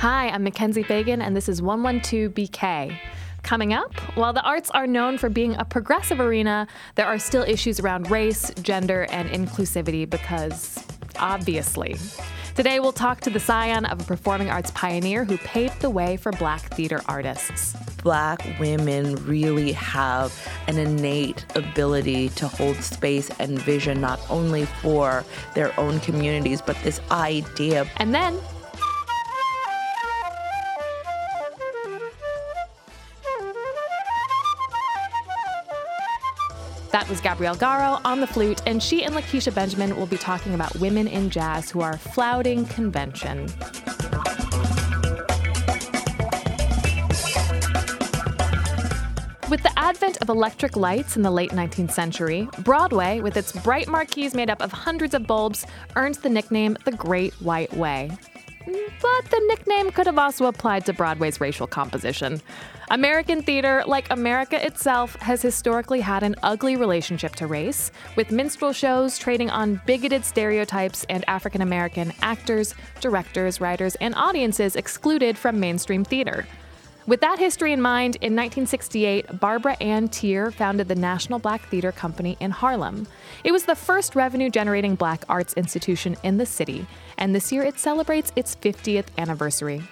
Hi, I'm Mackenzie Fagan, and this is 112 BK. Coming up, while the arts are known for being a progressive arena, there are still issues around race, gender, and inclusivity because, obviously. Today, we'll talk to the scion of a performing arts pioneer who paved the way for black theater artists. Black women really have an innate ability to hold space and vision not only for their own communities, but this idea. And then, That was Gabrielle Garo on the flute, and she and Lakecia Benjamin will be talking about women in jazz who are flouting convention. With the advent of electric lights in the late 19th century, Broadway, with its bright marquees made up of hundreds of bulbs, earned the nickname the Great White Way. But the nickname could have also applied to Broadway's racial composition. American theater, like America itself, has historically had an ugly relationship to race, with minstrel shows trading on bigoted stereotypes and African American actors, directors, writers, and audiences excluded from mainstream theater. With that history in mind, in 1968, Barbara Ann Teer founded the National Black Theater Company in Harlem. It was the first revenue generating black arts institution in the city, and this year it celebrates its 50th anniversary.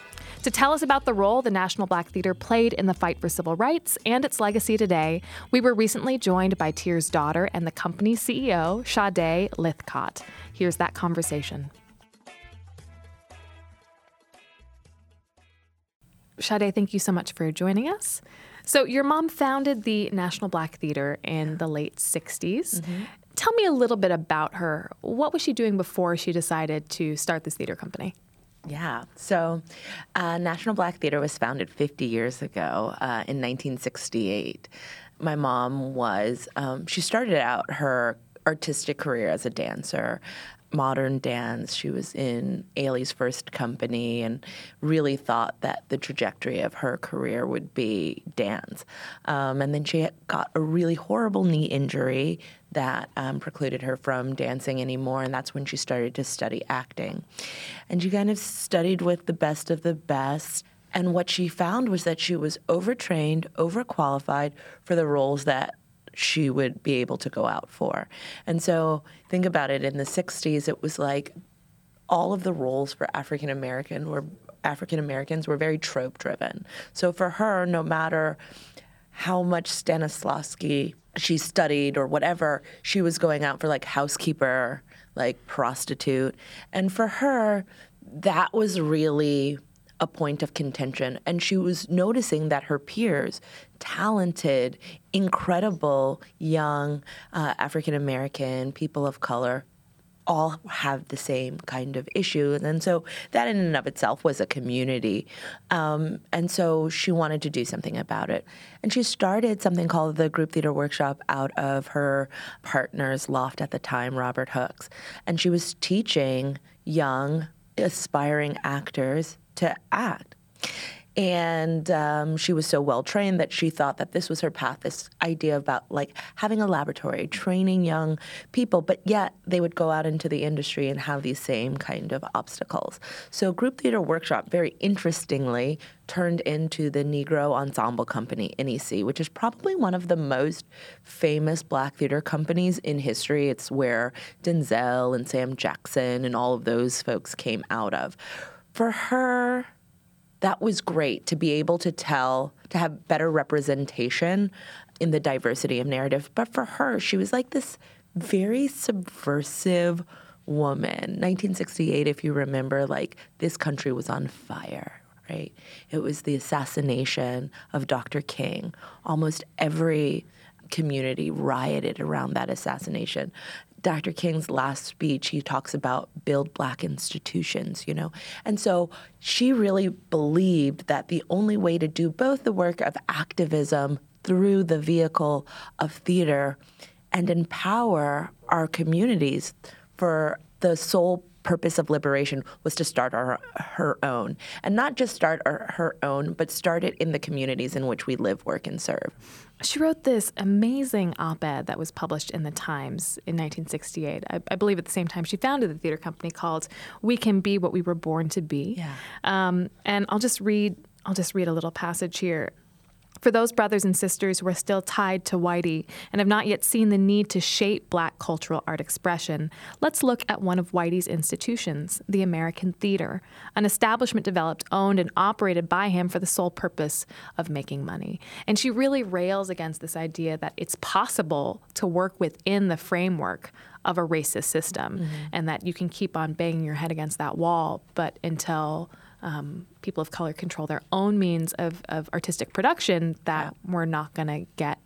To tell us about the role the National Black Theater played in the fight for civil rights and its legacy today, we were recently joined by Teer's daughter and the company's CEO, Sade Lythcott. Here's that conversation. Sade, thank you so much for joining us. So, your mom founded the National Black Theater in the late 60s. Mm-hmm. Tell me a little bit about her. What was she doing before she decided to start this theater company? Yeah. So, uh, National Black Theater was founded 50 years ago uh, in 1968. My mom was, um, she started out her artistic career as a dancer modern dance. She was in Ailey's first company and really thought that the trajectory of her career would be dance. Um, and then she got a really horrible knee injury that um, precluded her from dancing anymore. And that's when she started to study acting. And she kind of studied with the best of the best. And what she found was that she was overtrained, overqualified for the roles that she would be able to go out for. And so think about it in the 60s it was like all of the roles for African American were African Americans were very trope driven. So for her no matter how much Stanislavski she studied or whatever, she was going out for like housekeeper, like prostitute. And for her, that was really a point of contention. And she was noticing that her peers, talented, incredible young uh, African American people of color, all have the same kind of issue. And so that in and of itself was a community. Um, and so she wanted to do something about it. And she started something called the Group Theater Workshop out of her partner's loft at the time, Robert Hooks. And she was teaching young, aspiring actors to act. And um, she was so well trained that she thought that this was her path, this idea about like having a laboratory, training young people, but yet they would go out into the industry and have these same kind of obstacles. So, Group Theater Workshop, very interestingly, turned into the Negro Ensemble Company, NEC, which is probably one of the most famous black theater companies in history. It's where Denzel and Sam Jackson and all of those folks came out of for her, that was great to be able to tell, to have better representation in the diversity of narrative. But for her, she was like this very subversive woman. 1968, if you remember, like this country was on fire, right? It was the assassination of Dr. King. Almost every community rioted around that assassination. Dr. King's last speech, he talks about build black institutions, you know. And so she really believed that the only way to do both the work of activism through the vehicle of theater and empower our communities for the sole purpose of liberation was to start our, her own. And not just start our, her own, but start it in the communities in which we live, work, and serve. She wrote this amazing op ed that was published in the Times in 1968. I, I, believe at the same time she founded the theater company called We Can Be What We Were Born to Be. Yeah. Um, and I'll just read. I'll just read a little passage here. For those brothers and sisters who are still tied to Whitey and have not yet seen the need to shape black cultural art expression, let's look at one of Whitey's institutions, the American Theater, an establishment developed, owned, and operated by him for the sole purpose of making money. And she really rails against this idea that it's possible to work within the framework of a racist system mm-hmm. and that you can keep on banging your head against that wall, but until um, people of color control their own means of, of artistic production that yeah. we're not going to get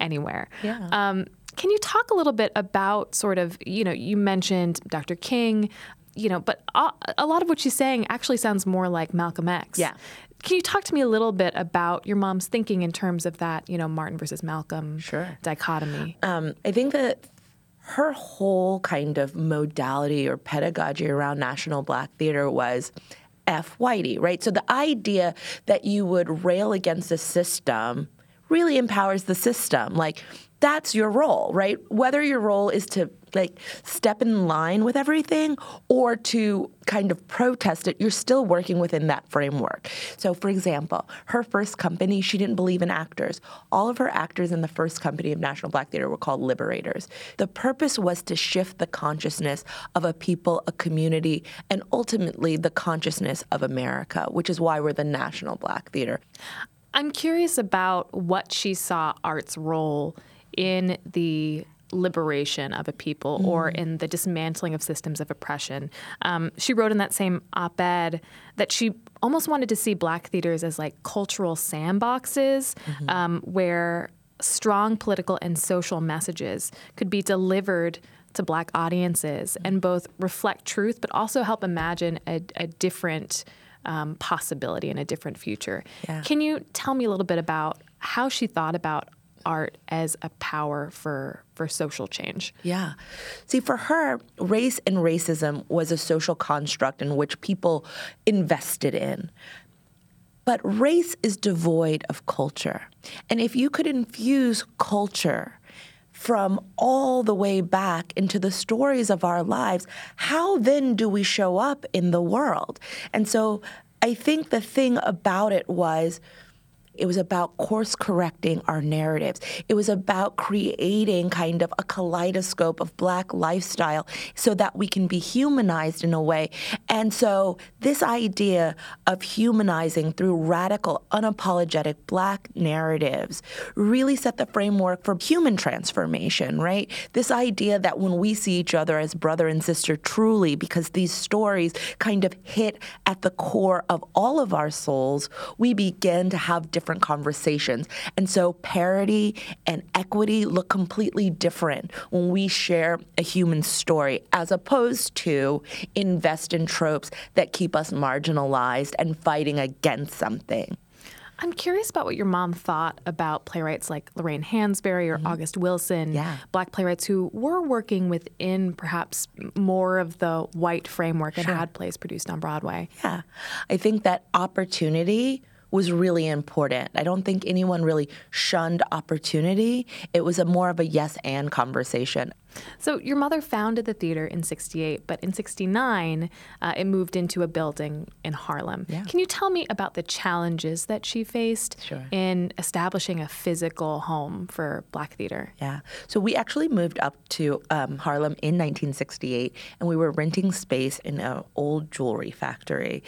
anywhere. Yeah. Um, can you talk a little bit about sort of, you know, you mentioned Dr. King, you know, but a, a lot of what she's saying actually sounds more like Malcolm X. Yeah. Can you talk to me a little bit about your mom's thinking in terms of that, you know, Martin versus Malcolm sure. dichotomy? Um, I think that her whole kind of modality or pedagogy around National Black Theater was F. Whitey, right? So the idea that you would rail against the system really empowers the system. Like, that's your role, right? Whether your role is to like step in line with everything or to kind of protest it, you're still working within that framework. So, for example, her first company, she didn't believe in actors. All of her actors in the first company of National Black Theater were called liberators. The purpose was to shift the consciousness of a people, a community, and ultimately the consciousness of America, which is why we're the National Black Theater. I'm curious about what she saw art's role in the liberation of a people mm. or in the dismantling of systems of oppression. Um, she wrote in that same op ed that she almost wanted to see black theaters as like cultural sandboxes mm-hmm. um, where strong political and social messages could be delivered to black audiences mm-hmm. and both reflect truth but also help imagine a, a different um, possibility and a different future. Yeah. Can you tell me a little bit about how she thought about art as a power for for social change. Yeah. See, for her, race and racism was a social construct in which people invested in. But race is devoid of culture. And if you could infuse culture from all the way back into the stories of our lives, how then do we show up in the world? And so I think the thing about it was it was about course correcting our narratives. It was about creating kind of a kaleidoscope of Black lifestyle so that we can be humanized in a way. And so, this idea of humanizing through radical, unapologetic Black narratives really set the framework for human transformation, right? This idea that when we see each other as brother and sister truly, because these stories kind of hit at the core of all of our souls, we begin to have different different conversations. And so parity and equity look completely different when we share a human story as opposed to invest in tropes that keep us marginalized and fighting against something. I'm curious about what your mom thought about playwrights like Lorraine Hansberry or mm-hmm. August Wilson, yeah. black playwrights who were working within perhaps more of the white framework and had plays produced on Broadway. Yeah. I think that opportunity was really important. I don't think anyone really shunned opportunity. It was a more of a yes and conversation. So your mother founded the theater in 68, but in 69 uh, it moved into a building in Harlem. Yeah. Can you tell me about the challenges that she faced sure. in establishing a physical home for black theater? Yeah. So we actually moved up to um, Harlem in 1968 and we were renting space in an old jewelry factory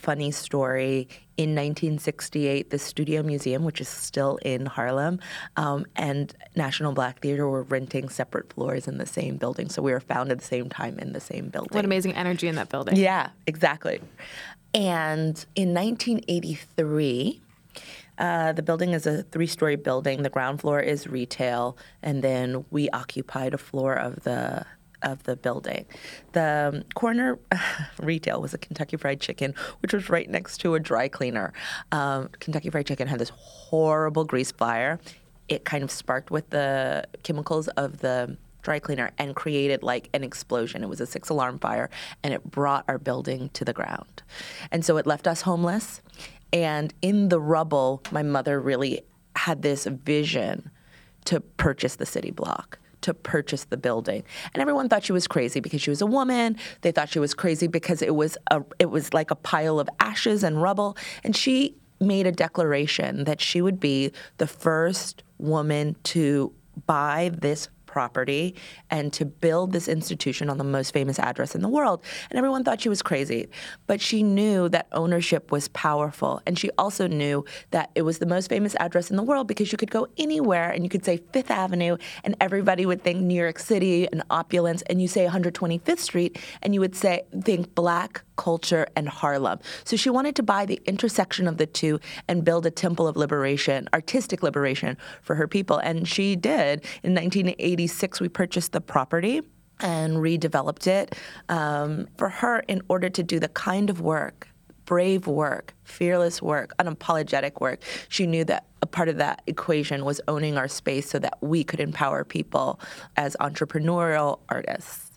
funny story. In 1968, the Studio Museum, which is still in Harlem, um, and National Black Theater were renting separate floors in the same building. So we were found at the same time in the same building. What amazing energy in that building. Yeah, exactly. And in 1983, uh, the building is a three story building. The ground floor is retail, and then we occupied a floor of the of the building. The um, corner retail was a Kentucky Fried Chicken, which was right next to a dry cleaner. Um, Kentucky Fried Chicken had this horrible grease fire. It kind of sparked with the chemicals of the dry cleaner and created like an explosion. It was a six alarm fire and it brought our building to the ground. And so it left us homeless. And in the rubble, my mother really had this vision to purchase the city block to purchase the building. And everyone thought she was crazy because she was a woman. They thought she was crazy because it was a it was like a pile of ashes and rubble. And she made a declaration that she would be the first woman to buy this property and to build this institution on the most famous address in the world. And everyone thought she was crazy. But she knew that ownership was powerful. And she also knew that it was the most famous address in the world because you could go anywhere and you could say Fifth Avenue and everybody would think New York City and opulence. And you say 125th Street and you would say, think black culture, and Harlem. So she wanted to buy the intersection of the two and build a temple of liberation, artistic liberation for her people. And she did. In 1986, we purchased the property and redeveloped it um, for her in order to do the kind of work brave work, fearless work, unapologetic work. She knew that a part of that equation was owning our space so that we could empower people as entrepreneurial artists.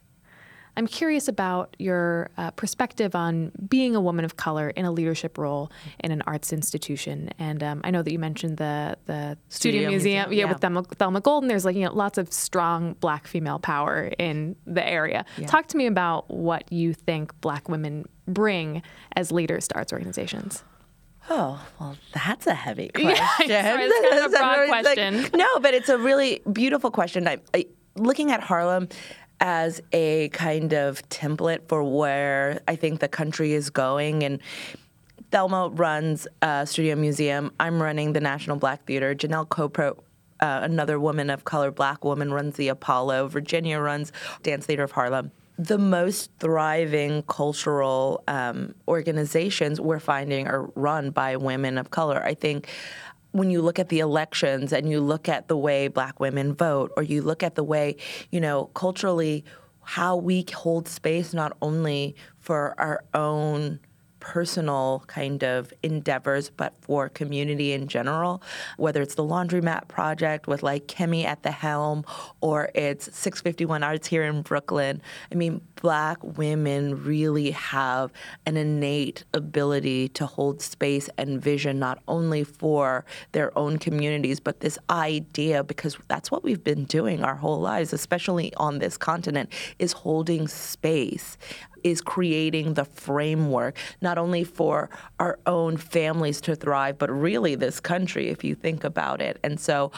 I'm curious about your uh, perspective on being a woman of color in a leadership role in an arts institution. And um, I know that you mentioned the the Studio, Studio Museum, Museum, yeah, with Thelma, Thelma Golden. There's like you know lots of strong Black female power in the area. Yeah. Talk to me about what you think Black women bring as leaders to arts organizations. Oh, well, that's a heavy question. Yeah, sorry, it's kind of a broad question. Like, no, but it's a really beautiful question. I, I, looking at Harlem, as a kind of template for where I think the country is going. And Thelma runs a Studio Museum. I'm running the National Black Theater. Janelle Copro uh, another woman of color, black woman, runs the Apollo. Virginia runs Dance Theater of Harlem. The most thriving cultural um, organizations we're finding are run by women of color. I think when you look at the elections and you look at the way black women vote or you look at the way, you know, culturally how we hold space not only for our own personal kind of endeavors, but for community in general, whether it's the Laundromat Project with like Kemi at the helm or it's 651 Arts here in Brooklyn. I mean, black women really have an innate ability to hold space and vision not only for their own communities, but this idea, because that's what we've been doing our whole lives, especially on this continent, is holding space is creating the framework, not only for our own families to thrive, but really this country, if you think about it. And so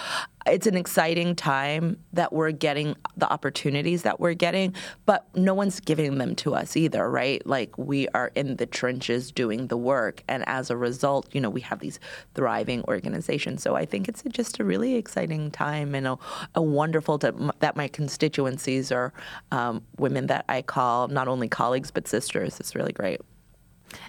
it's an exciting time that we're getting the opportunities that we're getting, but no one's giving them to us either, right? Like we are in the trenches doing the work, and as a result, you know, we have these thriving organizations. So I think it's just a really exciting time and a, a wonderful to, that my constituencies are um, women that I call not only colleagues but sisters. It's really great.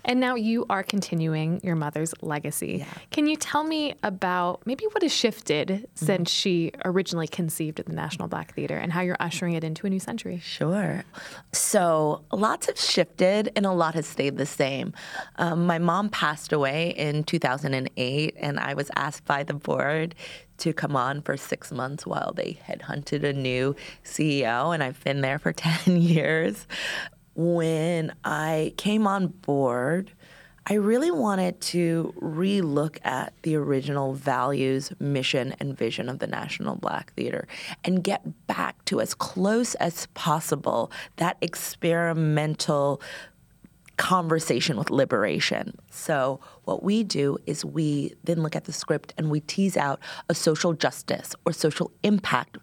And now you are continuing your mother's legacy. Yeah. Can you tell me about maybe what has shifted mm-hmm. since she originally conceived of the National Black Theater and how you're ushering it into a new century? Sure. So, lots have shifted and a lot has stayed the same. Um, my mom passed away in 2008, and I was asked by the board to come on for six months while they had hunted a new CEO, and I've been there for 10 years when I came on board, I really wanted to relook at the original values, mission, and vision of the National Black Theater and get back to as close as possible that experimental conversation with liberation. So, what we do is we then look at the script and we tease out a social justice or social impact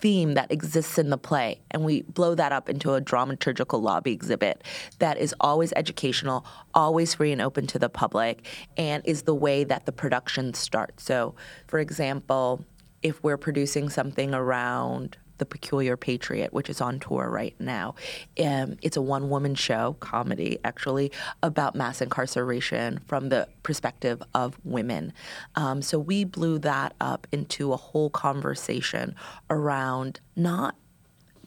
theme that exists in the play, and we blow that up into a dramaturgical lobby exhibit that is always educational, always free and open to the public, and is the way that the production starts. So, for example, if we're producing something around the Peculiar Patriot, which is on tour right now. Um, it's a one woman show, comedy actually, about mass incarceration from the perspective of women. Um, so we blew that up into a whole conversation around not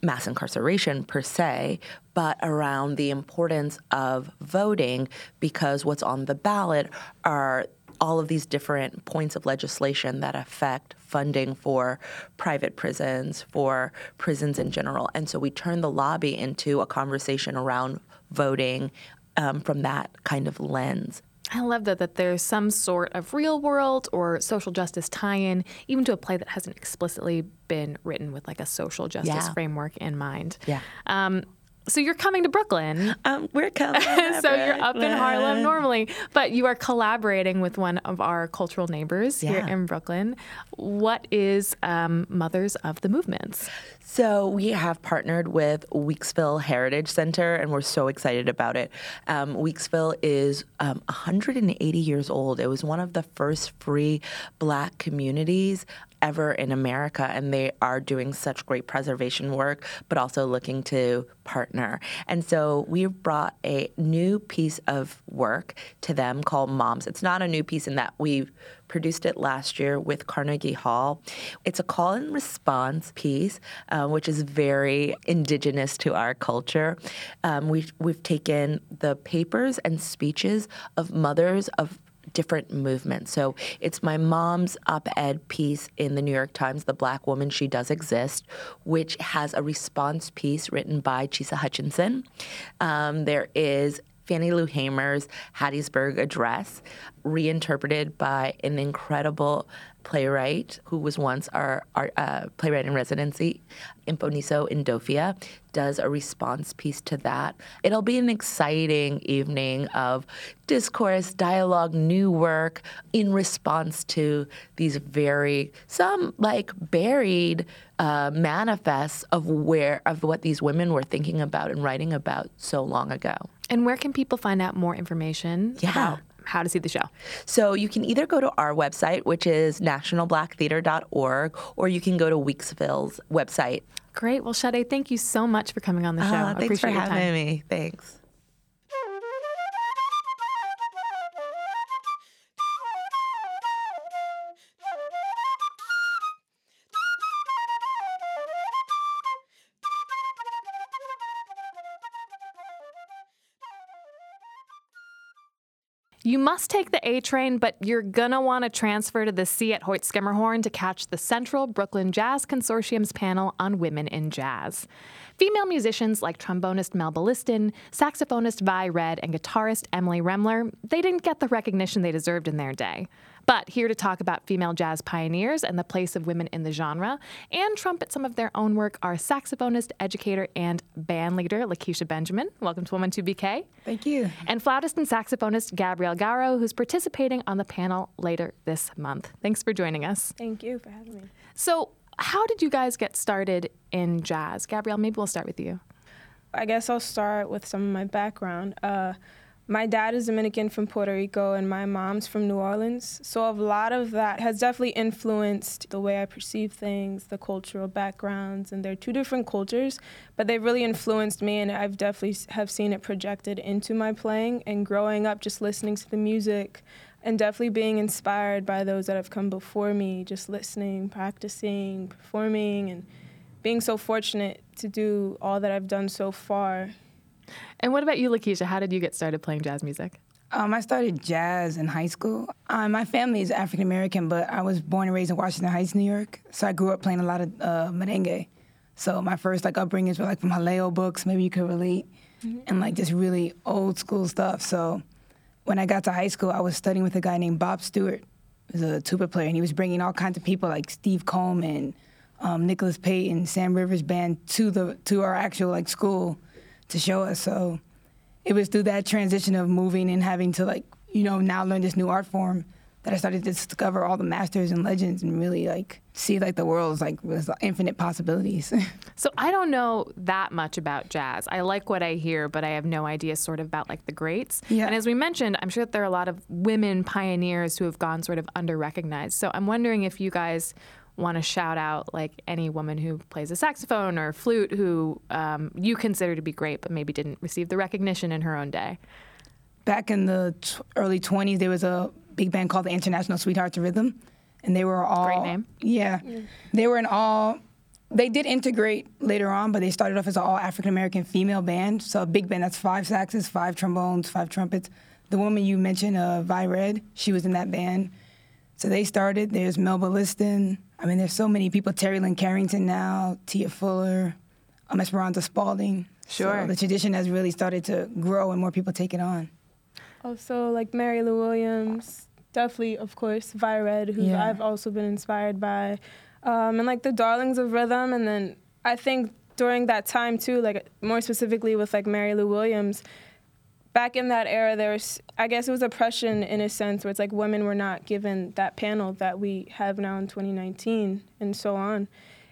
mass incarceration per se, but around the importance of voting because what's on the ballot are all of these different points of legislation that affect funding for private prisons, for prisons in general. And so we turned the lobby into a conversation around voting um, from that kind of lens. I love that that there's some sort of real world or social justice tie-in, even to a play that hasn't explicitly been written with like a social justice Yeah. framework in mind. Yeah. Um, so you're coming to Brooklyn. Um, we're coming. so you're up in Harlem normally, but you are collaborating with one of our cultural neighbors here in Brooklyn. What is um, Mothers of the Movements? So we have partnered with Weeksville Heritage Center, and we're so excited about it. Um, Weeksville is um, 180 years old. It was one of the first free Black communities ever in America, and they are doing such great preservation work, but also looking to partner. And so we've brought a new piece of work to them called Moms. It's not a new piece in that we've produced it last year with Carnegie Hall. It's a call and response piece, uh, which is very indigenous to our culture. Um, we've, we've taken the papers and speeches of mothers of different movements. So it's my mom's op ed piece in the New York Times, The Black Woman She Does Exist, which has a response piece written by Chisa Hutchinson. Um, there is Fannie Lou Hamer's Hattiesburg Address, reinterpreted by an incredible playwright who was once our, our uh, playwright in residency, Mfoniso Udofia, does a response piece to that. It'll be an exciting evening of discourse, dialogue, new work in response to these very, some like buried uh, manifests of where, of what these women were thinking about and writing about so long ago. And where can people find out more information Yeah. about how to see the show? So you can either go to our website, which is nationalblacktheater.org, or you can go to Weeksville's website. Great. Well, Sade, thank you so much for coming on the show. Ah, thanks Appreciate for having me. Thanks. Must take the A train, but you're gonna want to transfer to the C at Hoyt Schermerhorn to catch the Central Brooklyn Jazz Consortium's panel on women in jazz. Female musicians like trombonist Melba Liston, saxophonist Vi Redd, and guitarist Emily Remler, they didn't get the recognition they deserved in their day. But here to talk about female jazz pioneers and the place of women in the genre, and trumpet some of their own work are saxophonist, educator, and band leader Lakecia Benjamin. Welcome to 112 BK Thank you. and flautist and saxophonist Gabrielle Garo, who's participating on the panel later this month. Thanks for joining us. Thank you for having me. So, how did you guys get started in jazz? Gabrielle, maybe we'll start with you. I guess I'll start with some of my background. Uh, my dad is Dominican from Puerto Rico, and my mom's from New Orleans. So a lot of that has definitely influenced the way I perceive things, the cultural backgrounds, and they're two different cultures, but they've really influenced me, and I've definitely have seen it projected into my playing. And growing up, just listening to the music, and definitely being inspired by those that have come before me, just listening, practicing, performing, and being so fortunate to do all that I've done so far. And what about you, Lakecia? How did you get started playing jazz music? Um, I started jazz in high school. Um, my family is African American, but I was born and raised in Washington Heights, New York. So I grew up playing a lot of uh, merengue. So my first like upbringings were like from Haleo books, maybe you could relate, and like just really old school stuff. So when I got to high school, I was studying with a guy named Bob Stewart, who's a tuba player, and he was bringing all kinds of people like Steve Coleman, um, Nicholas Payton, Sam Rivers band to the to our actual like school to show us. So it was through that transition of moving and having to like you know now learn this new art form that I started to discover all the masters and legends and really like see like the world's like with infinite possibilities. So, I don't know that much about jazz. I like what I hear, but I have no idea sort of about like the greats. Yeah. And as we mentioned, I'm sure that there are a lot of women pioneers who have gone sort of under recognized. So, I'm wondering if you guys want to shout out like any woman who plays a saxophone or flute who um, you consider to be great, but maybe didn't receive the recognition in her own day. Back in the t- early 20s, there was a big band called the International Sweethearts of Rhythm, and they were all Great name. Yeah, they were an all. They did integrate later on, but they started off as an all African American female band. So a big band that's five saxes, five trombones, five trumpets. The woman you mentioned, uh, Vi Redd, she was in that band. So they started. There's Melba Liston. I mean, there's so many people. Terri Lyne Carrington now, Tia Fuller, um, Esperanza Spalding. Sure. So the tradition has really started to grow and more people take it on. Also, like Mary Lou Williams, definitely, of course, Vi Redd, who Yeah. I've also been inspired by, um, and like the Darlings of Rhythm. And then I think during that time too, like more specifically with like Mary Lou Williams, back in that era, there was, I guess, it was oppression in a sense, where it's like women were not given that panel that we have now in 2019, and so on.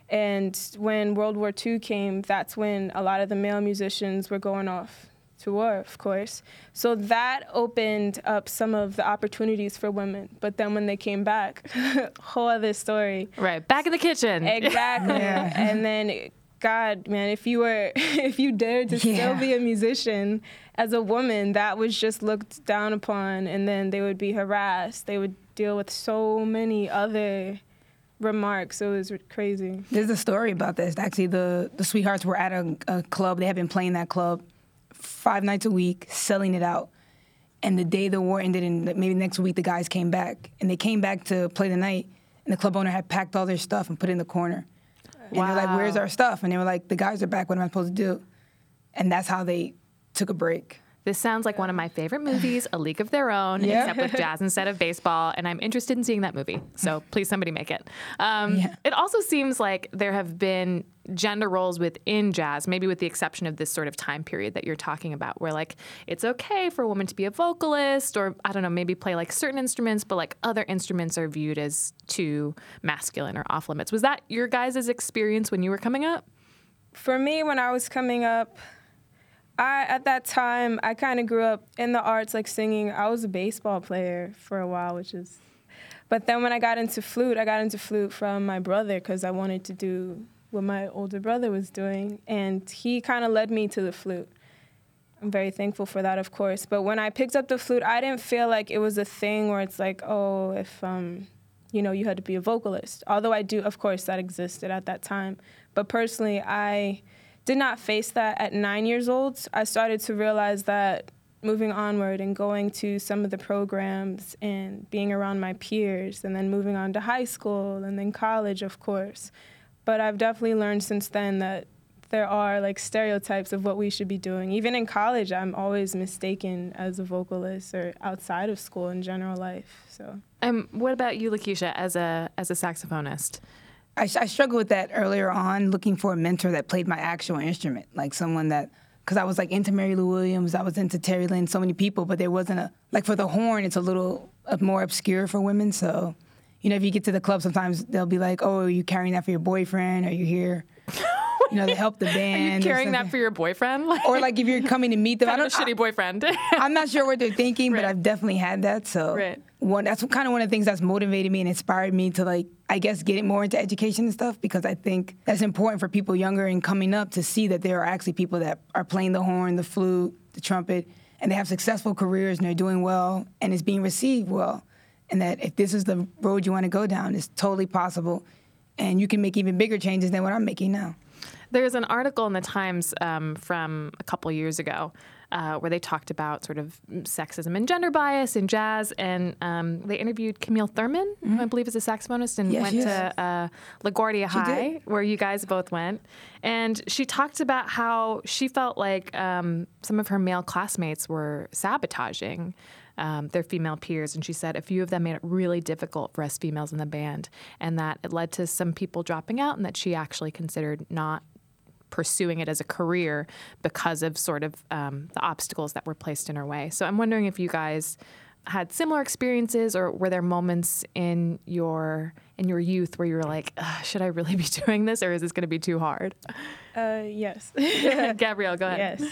And when World War II came, that's when a lot of the male musicians were going off to war, of course. So that opened up some of the opportunities for women. But then when they came back, whole other story. Right. Back in the kitchen. Exactly. Yeah. And then, God, man, if you were, if you dared to Yeah. still be a musician as a woman, that was just looked down upon. And then they would be harassed. They would deal with so many other remarks. It was crazy. There's a story about this. Actually, the the Sweethearts were at a, a club. They had been playing that club five nights a week, selling it out. And the day the war ended, and maybe next week, the guys came back, and they came back to play the night. And the club owner had packed all their stuff and put it in the corner. And they're like, "Where's our stuff?" And they were like, "The guys are back. What am I supposed to do?" And that's how they took a break. This sounds like one of my favorite movies, A League of Their Own, Yeah. except with jazz instead of baseball. And I'm interested in seeing that movie. So please, somebody make it. Um, Yeah. It also seems like there have been gender roles within jazz, maybe with the exception of this sort of time period that you're talking about, where like it's okay for a woman to be a vocalist or, I don't know, maybe play like certain instruments, but like other instruments are viewed as too masculine or off limits. Was that your guys' experience when you were coming up? For me, when I was coming up, I at that time I kind of grew up in the arts, like singing. I was a baseball player for a while, which is. But then when I got into flute, I got into flute from my brother because I wanted to do what my older brother was doing, and he kind of led me to the flute. I'm very thankful for that, of course. But when I picked up the flute, I didn't feel like it was a thing where it's like, oh, if um, you know, you had to be a vocalist. Although I do, of course, that existed at that time. But personally, I did not face that at nine years old. I started to realize that moving onward and going to some of the programs and being around my peers, and then moving on to high school and then college, of course. But I've definitely learned since then that there are like stereotypes of what we should be doing. Even in college, I'm always mistaken as a vocalist or outside of school in general life. So Um, what about you, Lakecia, as a as a saxophonist? I, I struggled with that earlier on, looking for a mentor that played my actual instrument, like someone that, because I was like into Mary Lou Williams, I was into Terri Lyne, so many people, but there wasn't a like for the horn, it's a little more obscure for women. So, you know, if you get to the club, sometimes they'll be like, "Oh, are you carrying that for your boyfriend? Are you here?" You know, to help the band. Are you Carrying that for your boyfriend? Like, or like if you're coming to meet them, I don't. a shitty boyfriend. I'm not sure what they're thinking, but I've definitely had that. So Right. One, that's kind of one of the things that's motivated me and inspired me to like, I guess, get more into education and stuff because I think that's important for people younger and coming up to see that there are actually people that are playing the horn, the flute, the trumpet, and they have successful careers and they're doing well and it's being received well. And that if this is the road you want to go down, it's totally possible. And you can make even bigger changes than what I'm making now. There's an article in the Times um, from a couple years ago uh, where they talked about sort of sexism and gender bias in jazz, and um, they interviewed Camille Thurman, who I believe is a saxophonist, and Yes, went yes. to uh, LaGuardia High, did. where you guys both went. And she talked about how she felt like um, some of her male classmates were sabotaging. Um, their female peers, and she said a few of them made it really difficult for us females in the band, and that it led to some people dropping out, and that she actually considered not pursuing it as a career because of sort of um, the obstacles that were placed in her way. So I'm wondering if you guys had similar experiences, or were there moments in your in your youth where you were like, should I really be doing this, or is this going to be too hard? uh, yes. Gabrielle, go ahead. Yes.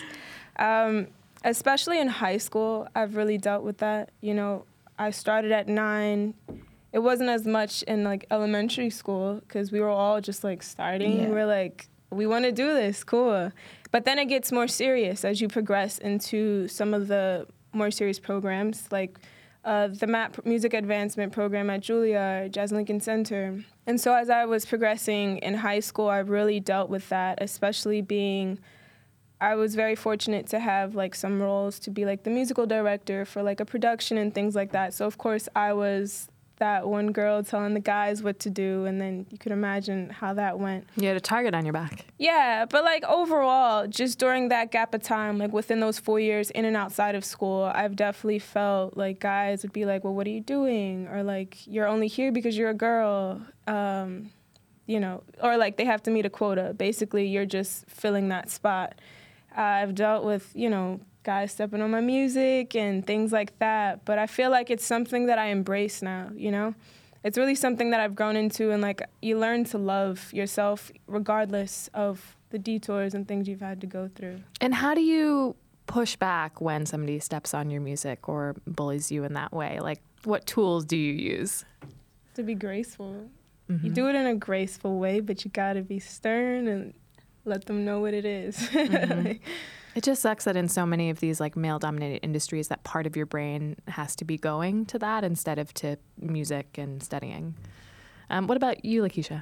Um, especially in high school, I've really dealt with that. You know, I started at nine. It wasn't as much in like elementary school because we were all just like starting. Yeah. We're like, we want to do this, cool. But then it gets more serious as you progress into some of the more serious programs, like uh, the MAP Music Advancement Program at Juilliard, Jazz Lincoln Center. And so as I was progressing in high school, I really dealt with that, especially being I was very fortunate to have like some roles to be like the musical director for like a production and things like that. So of course I was that one girl telling the guys what to do, and then you could imagine how that went. You had a target on your back. Yeah, but like overall, just during that gap of time, like within those four years in and outside of school, I've definitely felt like guys would be like, "Well, what are you doing?" or like, "You're only here because you're a girl." Um, you know, or like they have to meet a quota. Basically, you're just filling that spot. I've dealt with, you know, guys stepping on my music and things like that, but I feel like it's something that I embrace now, you know? It's really something that I've grown into and like you learn to love yourself regardless of the detours and things you've had to go through. And how do you push back when somebody steps on your music or bullies you in that way? Like, what tools do you use? To be graceful. Mm-hmm. You do it in a graceful way, but you gotta be stern and let them know what it is. Mm-hmm. It just sucks that in so many of these like male dominated industries that part of your brain has to be going to that instead of to music and studying. Um, what about you, Lakecia?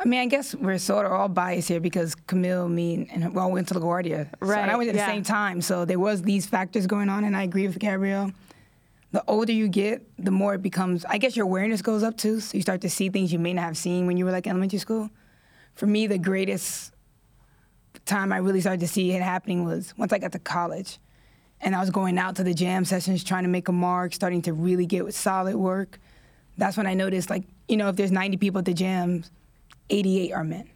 I mean, I guess we're sort of all biased here because Camille, me, and well, went to LaGuardia. Right. So, and I went at yeah. the same time. So there was these factors going on, and I agree with Gabrielle. The older you get, the more it becomes, I guess your awareness goes up too. So you start to see things you may not have seen when you were like elementary school. For me, the greatest time I really started to see it happening was once I got to college. And I was going out to the jam sessions, trying to make a mark, starting to really get with solid work. That's when I noticed, like, you know, if there's 90 people at the jams, 88 are men.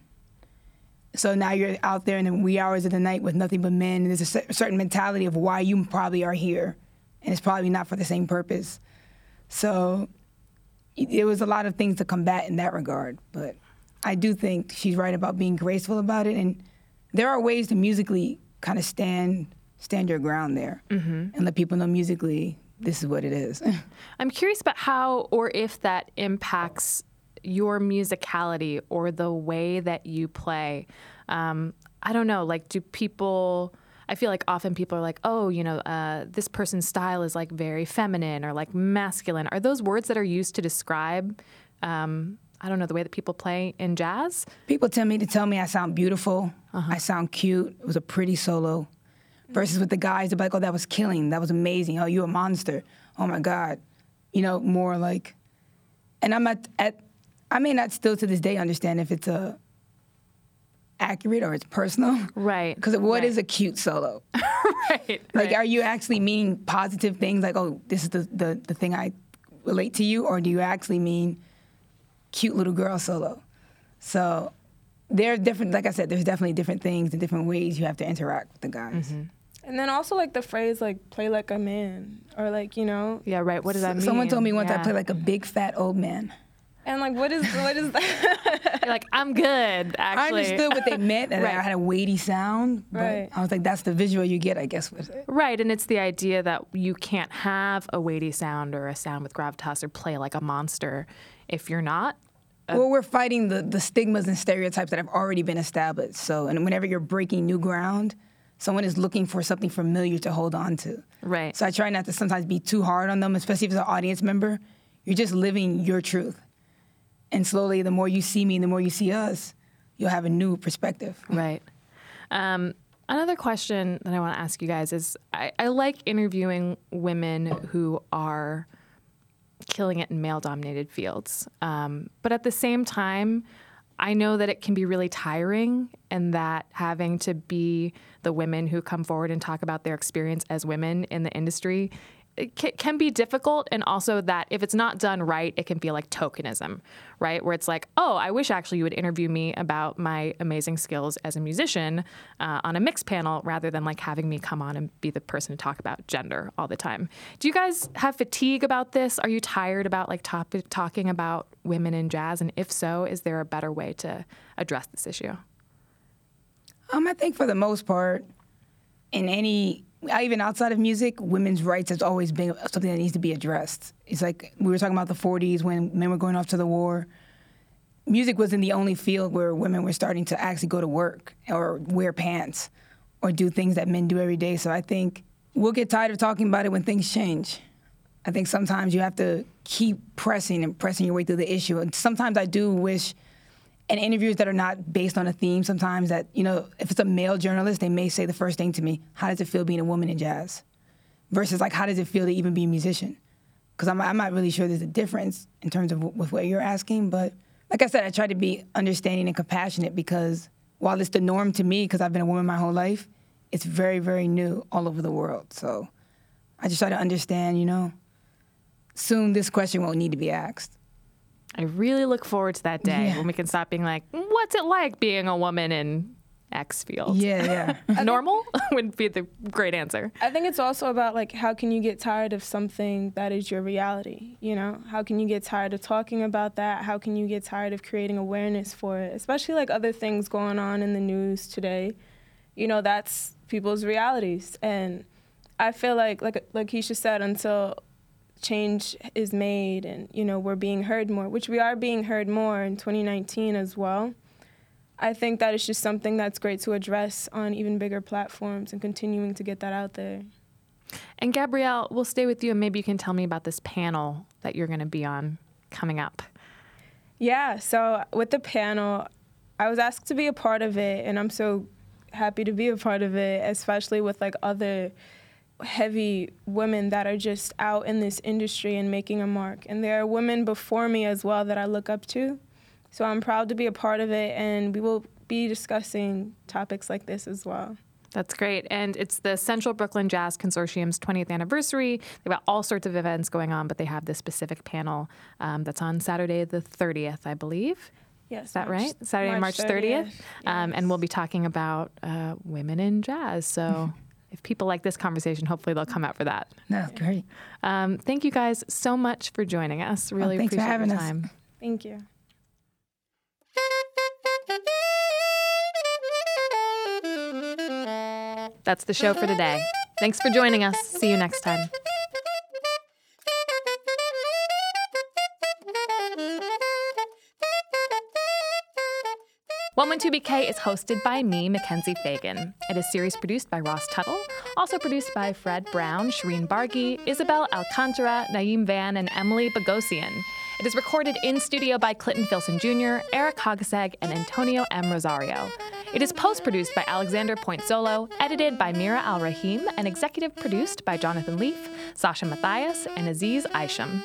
So now you're out there in the wee hours of the night with nothing but men. And there's a certain mentality of why you probably are here. And it's probably not for the same purpose. So it was a lot of things to combat in that regard. But I do think she's right about being graceful about it. And there are ways to musically kind of stand stand your ground there mm-hmm. and let people know musically this is what it is. I'm curious about how or if that impacts your musicality or the way that you play. Um, I don't know. Like, do people? I feel like often people are like, oh, you know, uh, this person's style is like very feminine or like masculine. Are those words that are used to describe um, I don't know, the way that people play in jazz? People tell me to tell me I sound beautiful, uh-huh. I sound cute. It was a pretty solo. Versus with the guys, they're like, oh, that was killing. That was amazing. Oh, you're a monster. Oh my God. You know, more like, and I'm at, at I may not still to this day understand if it's a accurate or it's personal. Right. Because what right. is a cute solo? right. Like, right. are you actually meaning positive things like, oh, this is the, the, the thing I relate to you? Or do you actually mean cute little girl solo. So there are different, like I said, there's definitely different things and different ways you have to interact with the guys. Mm-hmm. And then also like the phrase like play like a man or like you know yeah right what does that mean someone told me once yeah. I play like a big fat old man and like what is what is that You're like I'm good actually I understood what they meant and right. I had a weighty sound but right. I was like that's the visual you get I guess with it right and it's the idea that you can't have a weighty sound or a sound with gravitas or play like a monster if you're not well, we're fighting the, the stigmas and stereotypes that have already been established. So, and whenever you're breaking new ground, someone is looking for something familiar to hold on to. Right. So I try not to sometimes be too hard on them, especially if it's an audience member. You're just living your truth. And slowly, the more you see me, the more you see us, you'll have a new perspective. Right. Um, another question that I want to ask you guys is I, I like interviewing women who are killing it in male dominated fields. Um, but at the same time, I know that it can be really tiring and that having to be the women who come forward and talk about their experience as women in the industry it can be difficult and also that if it's not done right it can feel like tokenism right? Where it's like oh i wish actually you would interview me about my amazing skills as a musician uh, on a mix panel rather than like having me come on and be the person to talk about gender all the time. Do you guys have fatigue about this? Are you tired about like top- talking about women in jazz? And if so is there a better way to address this issue? Um, i think for the most part in any even outside of music, women's rights has always been something that needs to be addressed. It's like we were talking about the 40s when men were going off to the war. Music wasn't the only field where women were starting to actually go to work or wear pants or do things that men do every day. So I think we'll get tired of talking about it when things change. I think sometimes you have to keep pressing and pressing your way through the issue. And sometimes I do wish and interviews that are not based on a theme sometimes that you know if it's a male journalist they may say the first thing to me how does it feel being a woman in jazz versus like how does it feel to even be a musician because I'm, I'm not really sure there's a difference in terms of w- with what you're asking. But like I said, I try to be understanding and compassionate because while it's the norm to me, because I've been a woman my whole life, it's very, very new all over the world. So I just try to understand, you know, soon this question won't need to be asked. I really look forward to that day Yeah. when we can stop being like, what's it like being a woman in X field? Yeah, yeah. Normal would be the great answer. I think it's also about like how can you get tired of something that is your reality, you know? How can you get tired of talking about that? How can you get tired of creating awareness for it? Especially like other things going on in the news today. You know, that's people's realities and I feel like like like Keisha said until change is made and you know we're being heard more, which we are being heard more in 2019 as well. I think that it's just something that's great to address on even bigger platforms and continuing to get that out there. And Gabrielle, we'll stay with you and maybe you can tell me about this panel that you're going to be on coming up. Yeah, so with the panel, I was asked to be a part of it, and I'm so happy to be a part of it, especially with like other heavy women that are just out in this industry and making a mark. And there are women before me as well that I look up to. So I'm proud to be a part of it, and we will be discussing topics like this as well. That's great. And it's the Central Brooklyn Jazz Consortium's 20th anniversary. They've got all sorts of events going on, but they have this specific panel um, that's on Saturday, the 30th, I believe. Yes, Is that right? Saturday, March 30th. Um, and we'll be talking about uh, women in jazz. So if people like this conversation, hopefully they'll come out for that. That's great. Um, thank you guys so much for joining us. Really thanks for appreciate having your us. time. Thank you. That's the show for today. Thanks for joining us. See you next time. One One Two BK is hosted by me, Mackenzie Fagan. It is series produced by Ross Tuttle, also produced by Fred Brown, Shireen Bargi, Isabel Alcantara, Naeem Van, and Emily Bogosian. It is recorded in studio by Clinton Filson Jr., Eric Hogaseg, and Antonio M. Rosario. It is post produced by Alexander Point Solo, edited by Mira Al Rahim, and executive produced by Jonathan Leaf, Sasha Matthias, and Aziz Isham.